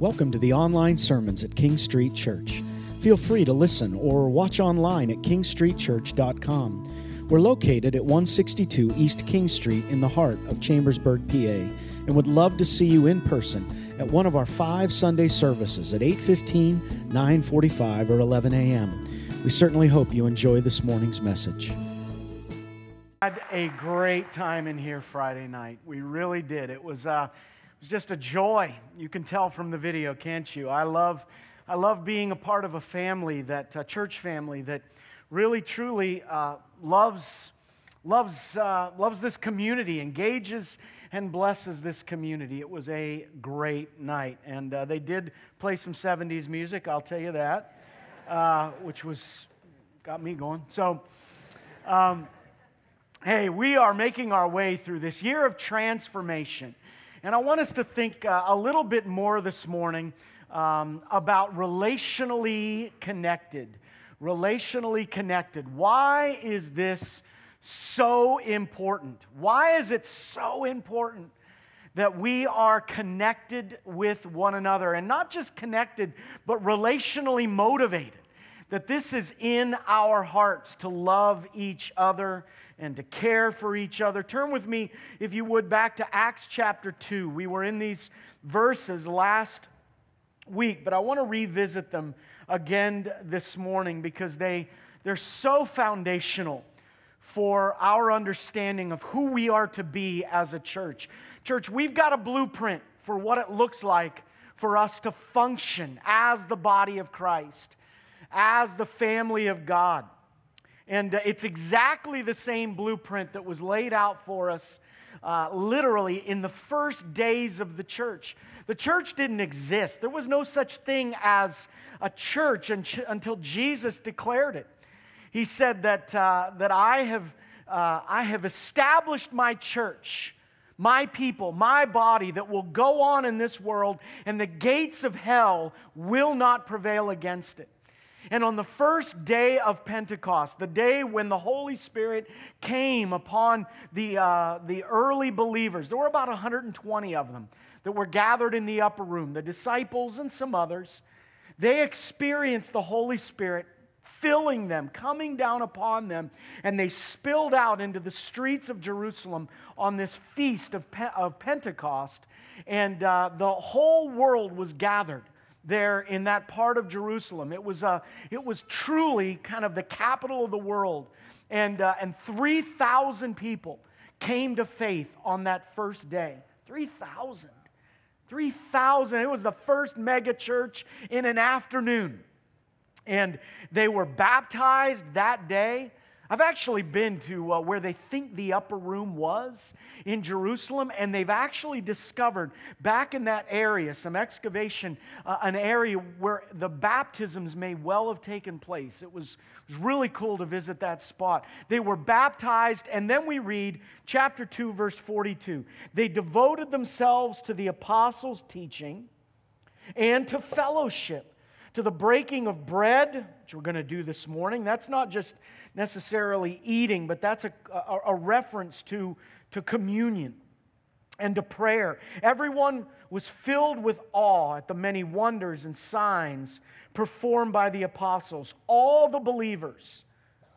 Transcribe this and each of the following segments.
Welcome to the online sermons at King Street Church. Feel free to listen or watch online at kingstreetchurch.com. We're located at 162 East King Street in the heart of Chambersburg, PA, and would love to see you in person at one of our five Sunday services at 8:15, 9:45, or 11 a.m. We certainly hope you enjoy this morning's message. Had a great time in here Friday night. We really did. It was, uh, it was just a joy. You can tell from the video, can't you? I love, I love being a part of a family, that church family that really truly uh, loves, loves, uh, loves this community, engages and blesses this community. It was a great night, and uh, they did play some '70s music. I'll tell you that, uh, which was got me going. So. Um, Hey, we are making our way through this year of transformation. And I want us to think uh, a little bit more this morning um, about relationally connected. Relationally connected. Why is this so important? Why is it so important that we are connected with one another? And not just connected, but relationally motivated. That this is in our hearts to love each other and to care for each other. Turn with me, if you would, back to Acts chapter 2. We were in these verses last week, but I want to revisit them again this morning because they, they're so foundational for our understanding of who we are to be as a church. Church, we've got a blueprint for what it looks like for us to function as the body of Christ, as the family of God. And uh, it's exactly the same blueprint that was laid out for us uh, literally in the first days of the church. The church didn't exist, there was no such thing as a church until Jesus declared it. He said that, uh, that I, have, uh, I have established my church my people, my body that will go on in this world, and the gates of hell will not prevail against it. And on the first day of Pentecost, the day when the Holy Spirit came upon the, uh, the early believers, there were about 120 of them that were gathered in the upper room, the disciples and some others. They experienced the Holy Spirit filling them, coming down upon them, and they spilled out into the streets of Jerusalem on this feast of, Pe- of Pentecost. And uh, the whole world was gathered there in that part of Jerusalem. It was, uh, it was truly kind of the capital of the world. And, uh, and 3,000 people came to faith on that first day. 3,000. 3,000. It was the first mega church in an afternoon. And they were baptized that day. I've actually been to uh, where they think the upper room was in Jerusalem, and they've actually discovered back in that area some excavation, uh, an area where the baptisms may well have taken place. It was, it was really cool to visit that spot. They were baptized, and then we read chapter 2, verse 42. They devoted themselves to the apostles' teaching and to fellowship to the breaking of bread, which we're going to do this morning. That's not just necessarily eating, but that's a, a, a reference to, to communion and to prayer. Everyone was filled with awe at the many wonders and signs performed by the apostles. All the believers,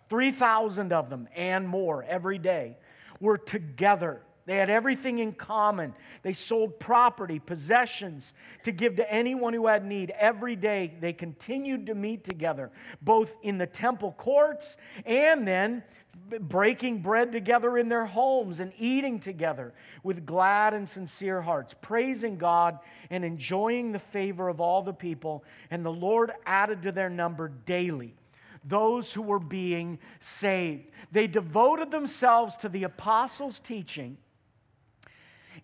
3,000 of them and more every day, were together they had everything in common. They sold property, possessions to give to anyone who had need. Every day they continued to meet together, both in the temple courts and then breaking bread together in their homes and eating together with glad and sincere hearts, praising God and enjoying the favor of all the people. And the Lord added to their number daily those who were being saved. They devoted themselves to the apostles' teaching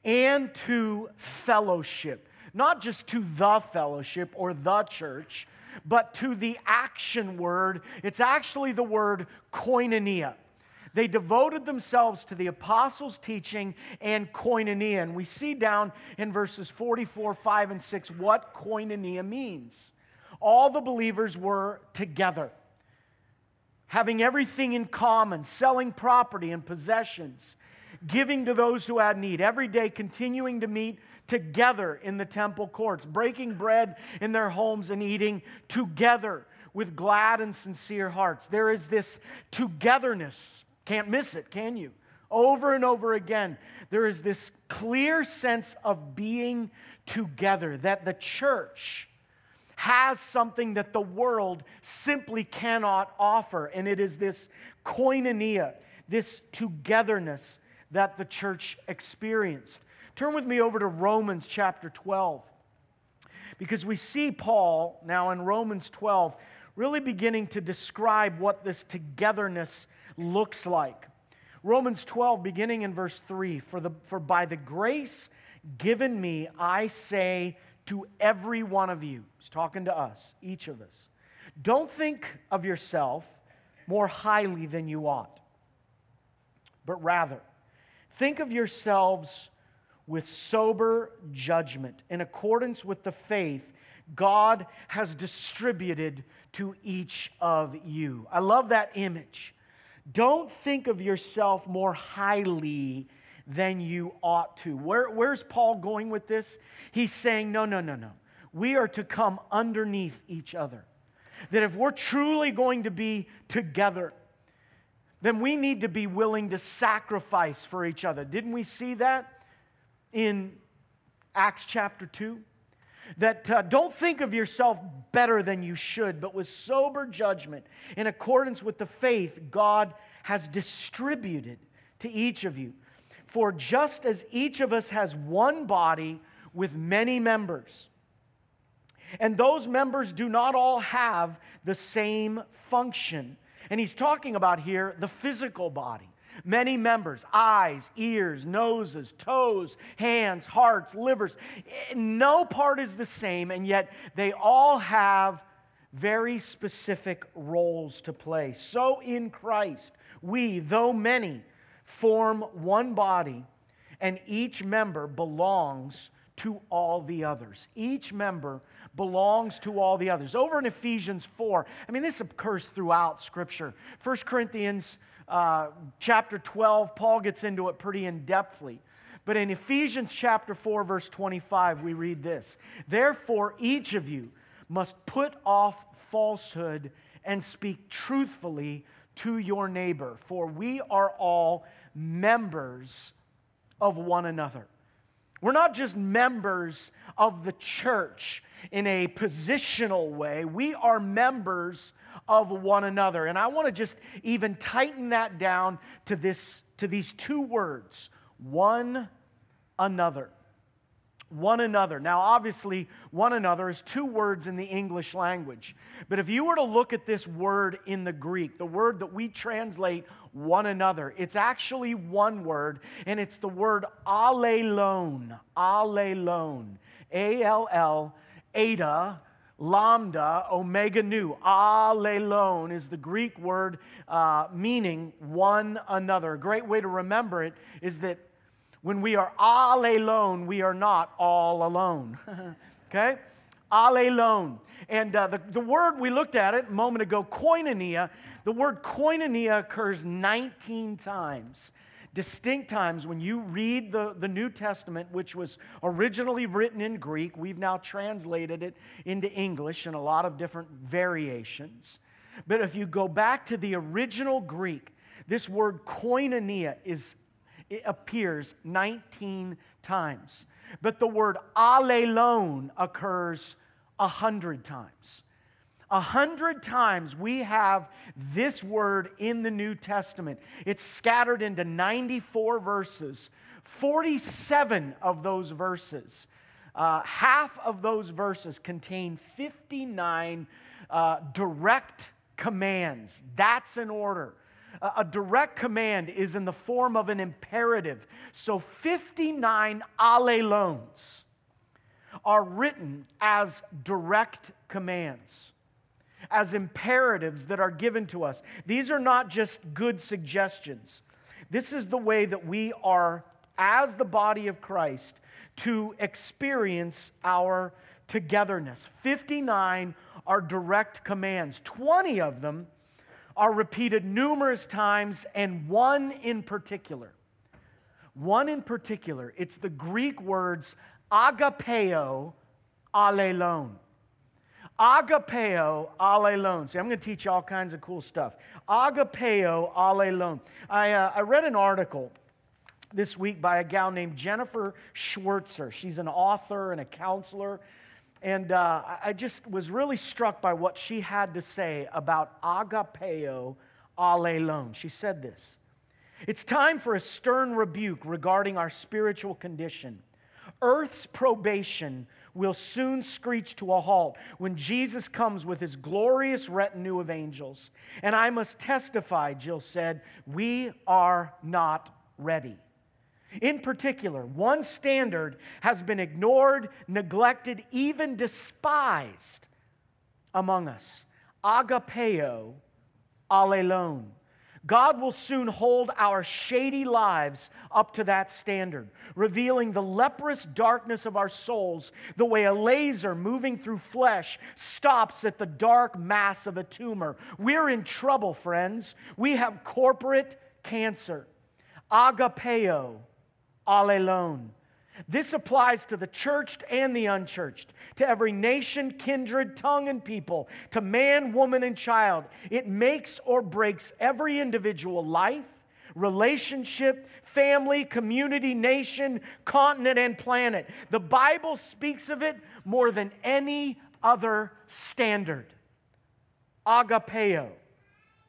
and to fellowship. Not just to the fellowship or the church, but to the action word. It's actually the word koinonia. They devoted themselves to the apostles' teaching and koinonia. And we see down in verses 44, 5, and 6 what koinonia means. All the believers were together, having everything in common, selling property and possessions giving to those who had need, every day continuing to meet together in the temple courts, breaking bread in their homes and eating together with glad and sincere hearts. There is this togetherness. Can't miss it, can you? Over and over again, there is this clear sense of being together, that the church has something that the world simply cannot offer, and it is this koinonia, this togetherness that the church experienced. Turn with me over to Romans chapter 12. Because we see Paul now in Romans 12 really beginning to describe what this togetherness looks like. Romans 12, beginning in verse 3 For, the, for by the grace given me, I say to every one of you, he's talking to us, each of us, don't think of yourself more highly than you ought, but rather think of yourselves with sober judgment in accordance with the faith God has distributed to each of you. I love that image. Don't think of yourself more highly than you ought to. Where, where's Paul going with this? He's saying, no, no, no, no. We are to come underneath each other. That if we're truly going to be together, then we need to be willing to sacrifice for each other. Didn't we see that? in Acts chapter 2 that uh, don't think of yourself better than you should, but with sober judgment, in accordance with the faith God has distributed to each of you. For just as each of us has one body with many members, and those members do not all have the same function. And he's talking about here the physical body many members eyes, ears, noses, toes, hands, hearts, livers. No part is the same, and yet they all have very specific roles to play. So in Christ, we, though many, form one body, and each member belongs to all the others. Each member belongs to all the others. Over in Ephesians 4, I mean, this occurs throughout Scripture. 1 Corinthians uh, chapter 12, Paul gets into it pretty in depthly. But in Ephesians chapter 4, verse 25, we read this Therefore, each of you must put off falsehood and speak truthfully to your neighbor, for we are all members of one another. We're not just members of the church in a positional way, we are members of one another. And I want to just even tighten that down to, this, to these two words one another. One another. Now, obviously, one another is two words in the English language. But if you were to look at this word in the Greek, the word that we translate one another, it's actually one word, and it's the word allelon. Allelon. A L L, eta, lambda, omega nu. Allelon is the Greek word uh, meaning one another. A great way to remember it is that when we are all alone, we are not all alone. okay? All alone. And uh, the, the word we looked at it a moment ago, koinonia, the word koinonia occurs 19 times distinct times when you read the, the New Testament, which was originally written in Greek. We've now translated it into English in a lot of different variations. But if you go back to the original Greek, this word koinonia is, it appears 19 times. But the word allelon occurs 100 times. A hundred times we have this word in the New Testament. It's scattered into 94 verses. 47 of those verses, uh, half of those verses contain 59 uh, direct commands. That's an order. A direct command is in the form of an imperative. So 59 allelons are written as direct commands as imperatives that are given to us. These are not just good suggestions. This is the way that we are, as the body of Christ, to experience our togetherness. 59 are direct commands, 20 of them are repeated numerous times, and one in particular one in particular. It's the Greek words agapeo allelon. Agapeo allelon. See, I'm going to teach you all kinds of cool stuff. Agapeo allelon. I, uh, I read an article this week by a gal named Jennifer Schwirzer. She's an author and a counselor. And uh, I just was really struck by what she had to say about agapeo allelon. She said this It's time for a stern rebuke regarding our spiritual condition. Earth's probation will soon screech to a halt when Jesus comes with his glorious retinue of angels. And I must testify, Jill said, we are not ready. In particular, one standard has been ignored, neglected, even despised among us agapeo allelon. God will soon hold our shady lives up to that standard, revealing the leprous darkness of our souls the way a laser moving through flesh stops at the dark mass of a tumor. We're in trouble, friends. We have corporate cancer. Agapeo allelon. This applies to the churched and the unchurched, to every nation, kindred, tongue, and people, to man, woman, and child. It makes or breaks every individual life, relationship, family, community, nation, continent, and planet. The Bible speaks of it more than any other standard. Agapeo,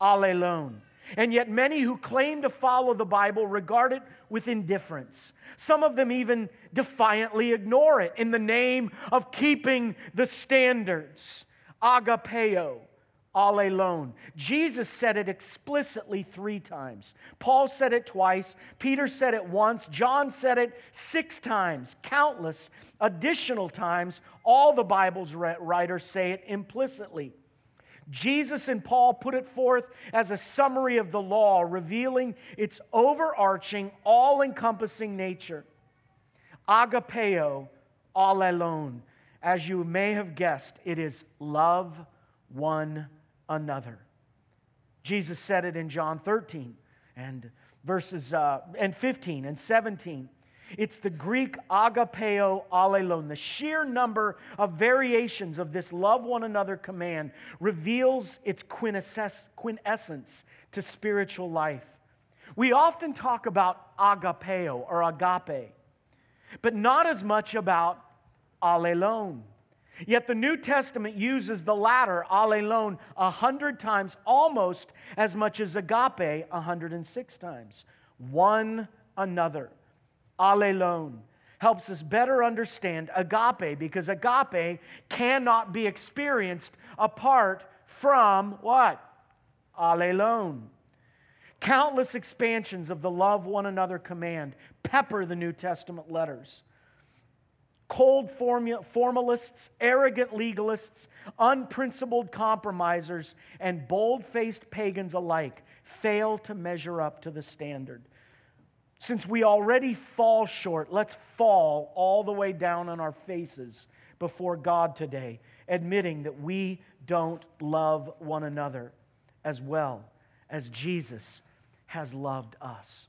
allelon. And yet, many who claim to follow the Bible regard it with indifference. Some of them even defiantly ignore it in the name of keeping the standards. Agapeo, allelon. Jesus said it explicitly three times. Paul said it twice. Peter said it once. John said it six times. Countless additional times. All the Bible's writers say it implicitly. Jesus and Paul put it forth as a summary of the law, revealing its overarching, all encompassing nature. Agapeo, allelon. As you may have guessed, it is love one another. Jesus said it in John 13 and verses uh, and 15 and 17. It's the Greek agapeo allelon. The sheer number of variations of this love one another command reveals its quintessence to spiritual life. We often talk about agapeo or agape, but not as much about allelon. Yet the New Testament uses the latter, allelon, a hundred times, almost as much as agape, a hundred and six times. One another allelon helps us better understand agape because agape cannot be experienced apart from what? Allelon. Countless expansions of the love one another command pepper the New Testament letters. Cold formalists, arrogant legalists, unprincipled compromisers, and bold faced pagans alike fail to measure up to the standard. Since we already fall short, let's fall all the way down on our faces before God today, admitting that we don't love one another as well as Jesus has loved us.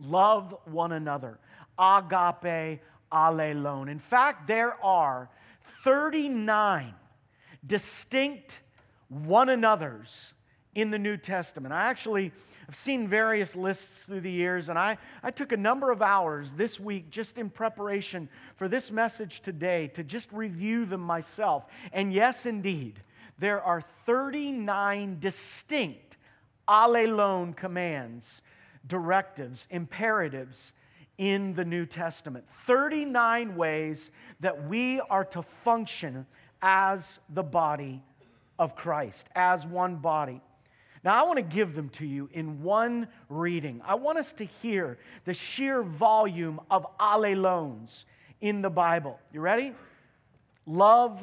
Love one another. Agape allelon. In fact, there are 39 distinct one another's in the New Testament. I actually I've seen various lists through the years, and I, I took a number of hours this week just in preparation for this message today to just review them myself. And yes, indeed, there are 39 distinct allelon commands, directives, imperatives in the New Testament. 39 ways that we are to function as the body of Christ, as one body. Now, I want to give them to you in one reading. I want us to hear the sheer volume of allelons in the Bible. You ready? Love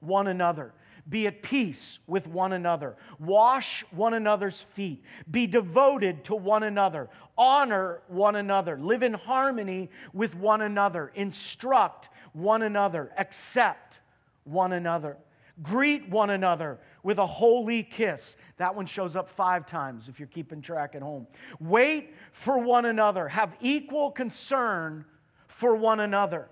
one another. Be at peace with one another. Wash one another's feet. Be devoted to one another. Honor one another. Live in harmony with one another. Instruct one another. Accept one another. Greet one another with a holy kiss. That one shows up five times if you're keeping track at home. Wait for one another. Have equal concern for one another.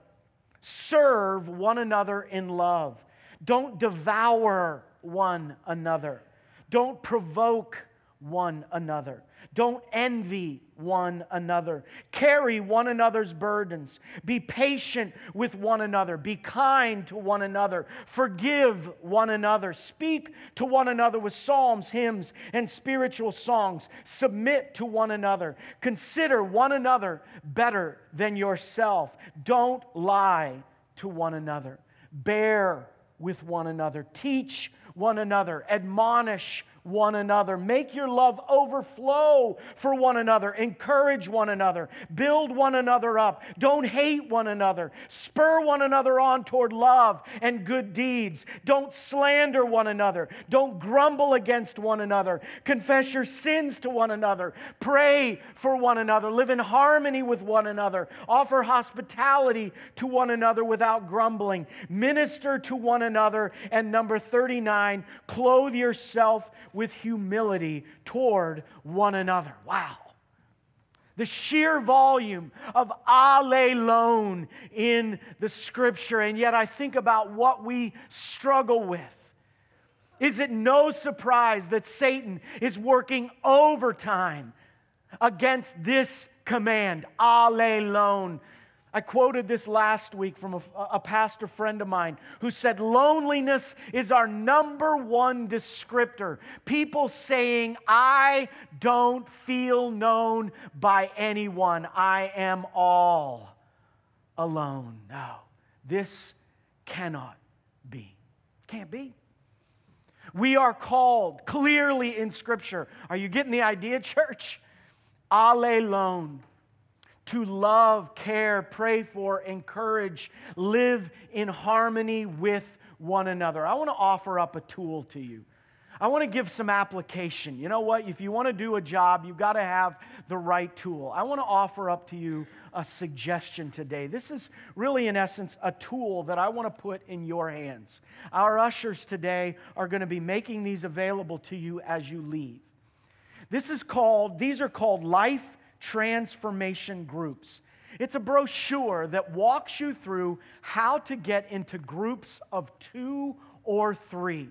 Serve one another in love. Don't devour one another. Don't provoke one another. Don't envy one another. Carry one another's burdens. Be patient with one another. Be kind to one another. Forgive one another. Speak to one another with psalms, hymns, and spiritual songs. Submit to one another. Consider one another better than yourself. Don't lie to one another. Bear with one another. Teach one another. Admonish one another. Make your love overflow for one another. Encourage one another. Build one another up. Don't hate one another. Spur one another on toward love and good deeds. Don't slander one another. Don't grumble against one another. Confess your sins to one another. Pray for one another. Live in harmony with one another. Offer hospitality to one another without grumbling. Minister to one another. And number 39, clothe yourself with humility toward one another. Wow. The sheer volume of allelon in the scripture. And yet I think about what we struggle with. Is it no surprise that Satan is working overtime against this command, allelon? I quoted this last week from a, a, pastor friend of mine who said, Loneliness is our number one descriptor. People saying, I don't feel known by anyone, I am all alone. No, this cannot be. Can't be. We are called clearly in Scripture. Are you getting the idea, church? Allelon to love, care, pray for, encourage, live in harmony with one another. I want to offer up a tool to you. I want to give some application. You know what? If you want to do a job, you've got to have the right tool. I want to offer up to you a suggestion today. This is really, in essence, a tool that I want to put in your hands. Our ushers today are going to be making these available to you as you leave. This is called, these are called life transformation groups. It's a brochure that walks you through how to get into groups of two or three.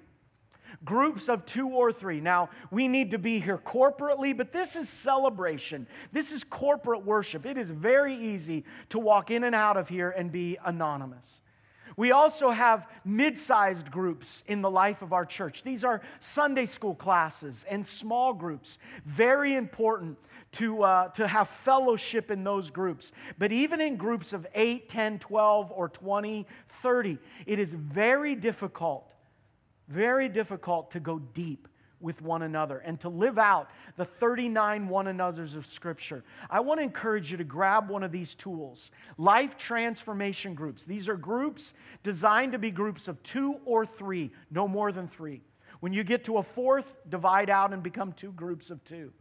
Groups of two or three. Now, we need to be here corporately, but this is celebration. This is corporate worship. It is very easy to walk in and out of here and be anonymous. We also have mid sized groups in the life of our church. These are Sunday school classes and small groups. Very important to, uh, to have fellowship in those groups. But even in groups of 8, 10, 12, or 20, 30, it is very difficult, very difficult to go deep with one another and to live out the 39 one another's of Scripture. I want to encourage you to grab one of these tools life transformation groups. These are groups designed to be groups of two or three, no more than three. When you get to a fourth, divide out and become two groups of two.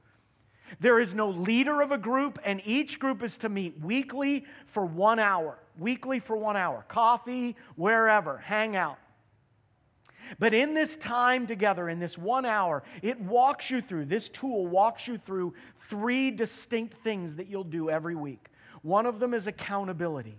There is no leader of a group, and each group is to meet weekly for one hour. Weekly for one hour. Coffee, wherever, hang out. But in this time together, in this one hour, it walks you through, this tool walks you through three distinct things that you'll do every week. One of them is accountability.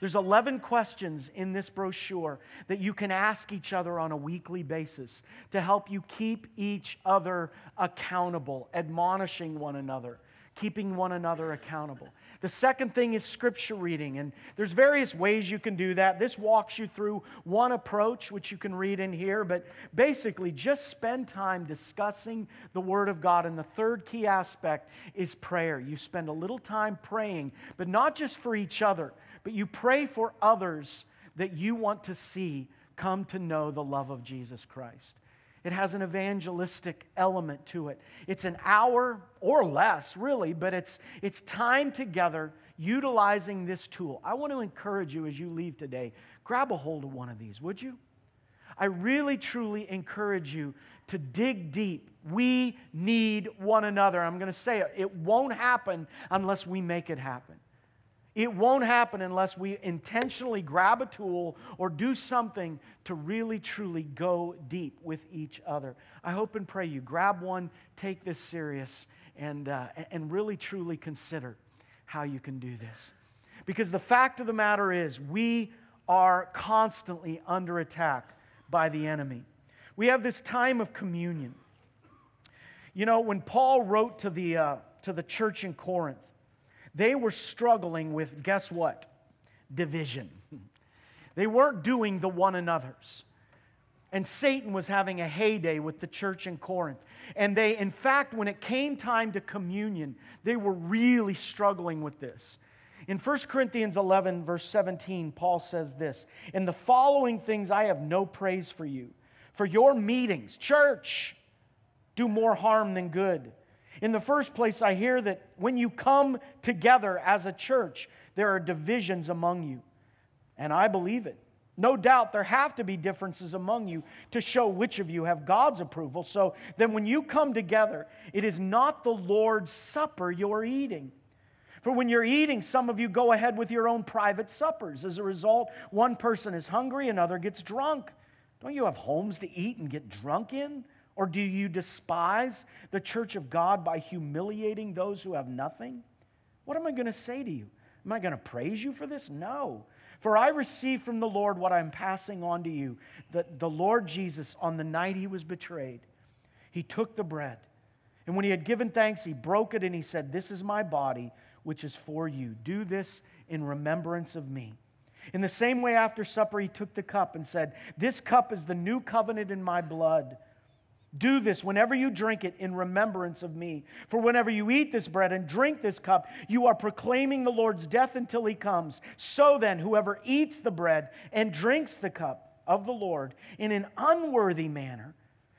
There's 11 questions in this brochure that you can ask each other on a weekly basis to help you keep each other accountable, admonishing one another, keeping one another accountable. The second thing is scripture reading, and there's various ways you can do that. This walks you through one approach, which you can read in here, but basically just spend time discussing the Word of God. And the third key aspect is prayer. You spend a little time praying, but not just for each other but you pray for others that you want to see come to know the love of Jesus Christ. It has an evangelistic element to it. It's an hour or less, really, but it's, it's time together utilizing this tool. I want to encourage you as you leave today, grab a hold of one of these, would you? I really, truly encourage you to dig deep. We need one another. I'm going to say it, it won't happen unless we make it happen. It won't happen unless we intentionally grab a tool or do something to really, truly go deep with each other. I hope and pray you grab one, take this serious, and, uh, and really, truly consider how you can do this. Because the fact of the matter is, we are constantly under attack by the enemy. We have this time of communion. You know, when Paul wrote to the, uh, to the church in Corinth, they were struggling with, guess what? Division. They weren't doing the one another's. And Satan was having a heyday with the church in Corinth. And they, in fact, when it came time to communion, they were really struggling with this. In 1 Corinthians 11, verse 17, Paul says this In the following things I have no praise for you, for your meetings, church, do more harm than good. In the first place, I hear that when you come together as a church, there are divisions among you. And I believe it. No doubt there have to be differences among you to show which of you have God's approval. So then, when you come together, it is not the Lord's supper you're eating. For when you're eating, some of you go ahead with your own private suppers. As a result, one person is hungry, another gets drunk. Don't you have homes to eat and get drunk in? Or do you despise the church of God by humiliating those who have nothing? What am I going to say to you? Am I going to praise you for this? No. For I received from the Lord what I'm passing on to you that the Lord Jesus, on the night he was betrayed, he took the bread. And when he had given thanks, he broke it and he said, This is my body which is for you. Do this in remembrance of me. In the same way, after supper, he took the cup and said, This cup is the new covenant in my blood. Do this whenever you drink it in remembrance of me. For whenever you eat this bread and drink this cup, you are proclaiming the Lord's death until he comes. So then, whoever eats the bread and drinks the cup of the Lord in an unworthy manner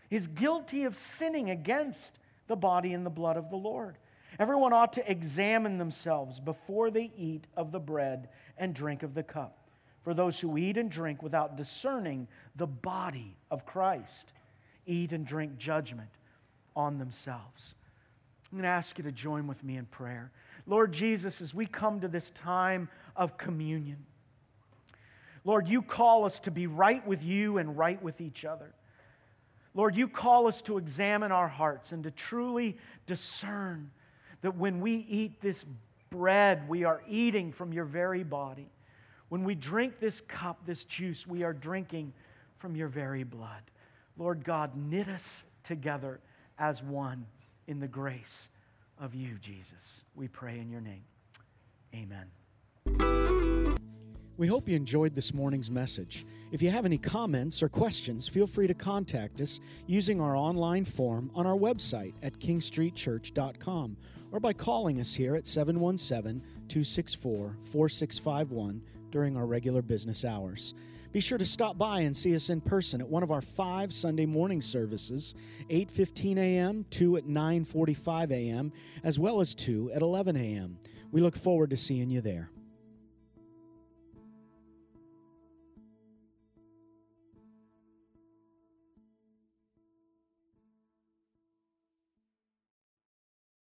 is guilty of sinning against the body and the blood of the Lord. Everyone ought to examine themselves before they eat of the bread and drink of the cup. For those who eat and drink without discerning the body of Christ eat and drink judgment on themselves. I'm going to ask you to join with me in prayer. Lord Jesus, as we come to this time of communion, Lord, you call us to be right with you and right with each other. Lord, you call us to examine our hearts and to truly discern that when we eat this bread, we are eating from your very body. When we drink this cup, this juice, we are drinking from your very blood. Lord God, knit us together as one in the grace of you, Jesus. We pray in your name. Amen. We hope you enjoyed this morning's message. If you have any comments or questions, feel free to contact us using our online form on our website at kingstreetchurch.com or by calling us here at 717 264 4651 during our regular business hours. Be sure to stop by and see us in person at one of our five Sunday morning services, 8:15 a.m., 2 at 9:45 a.m., as well as 2 at 11 a.m. We look forward to seeing you there.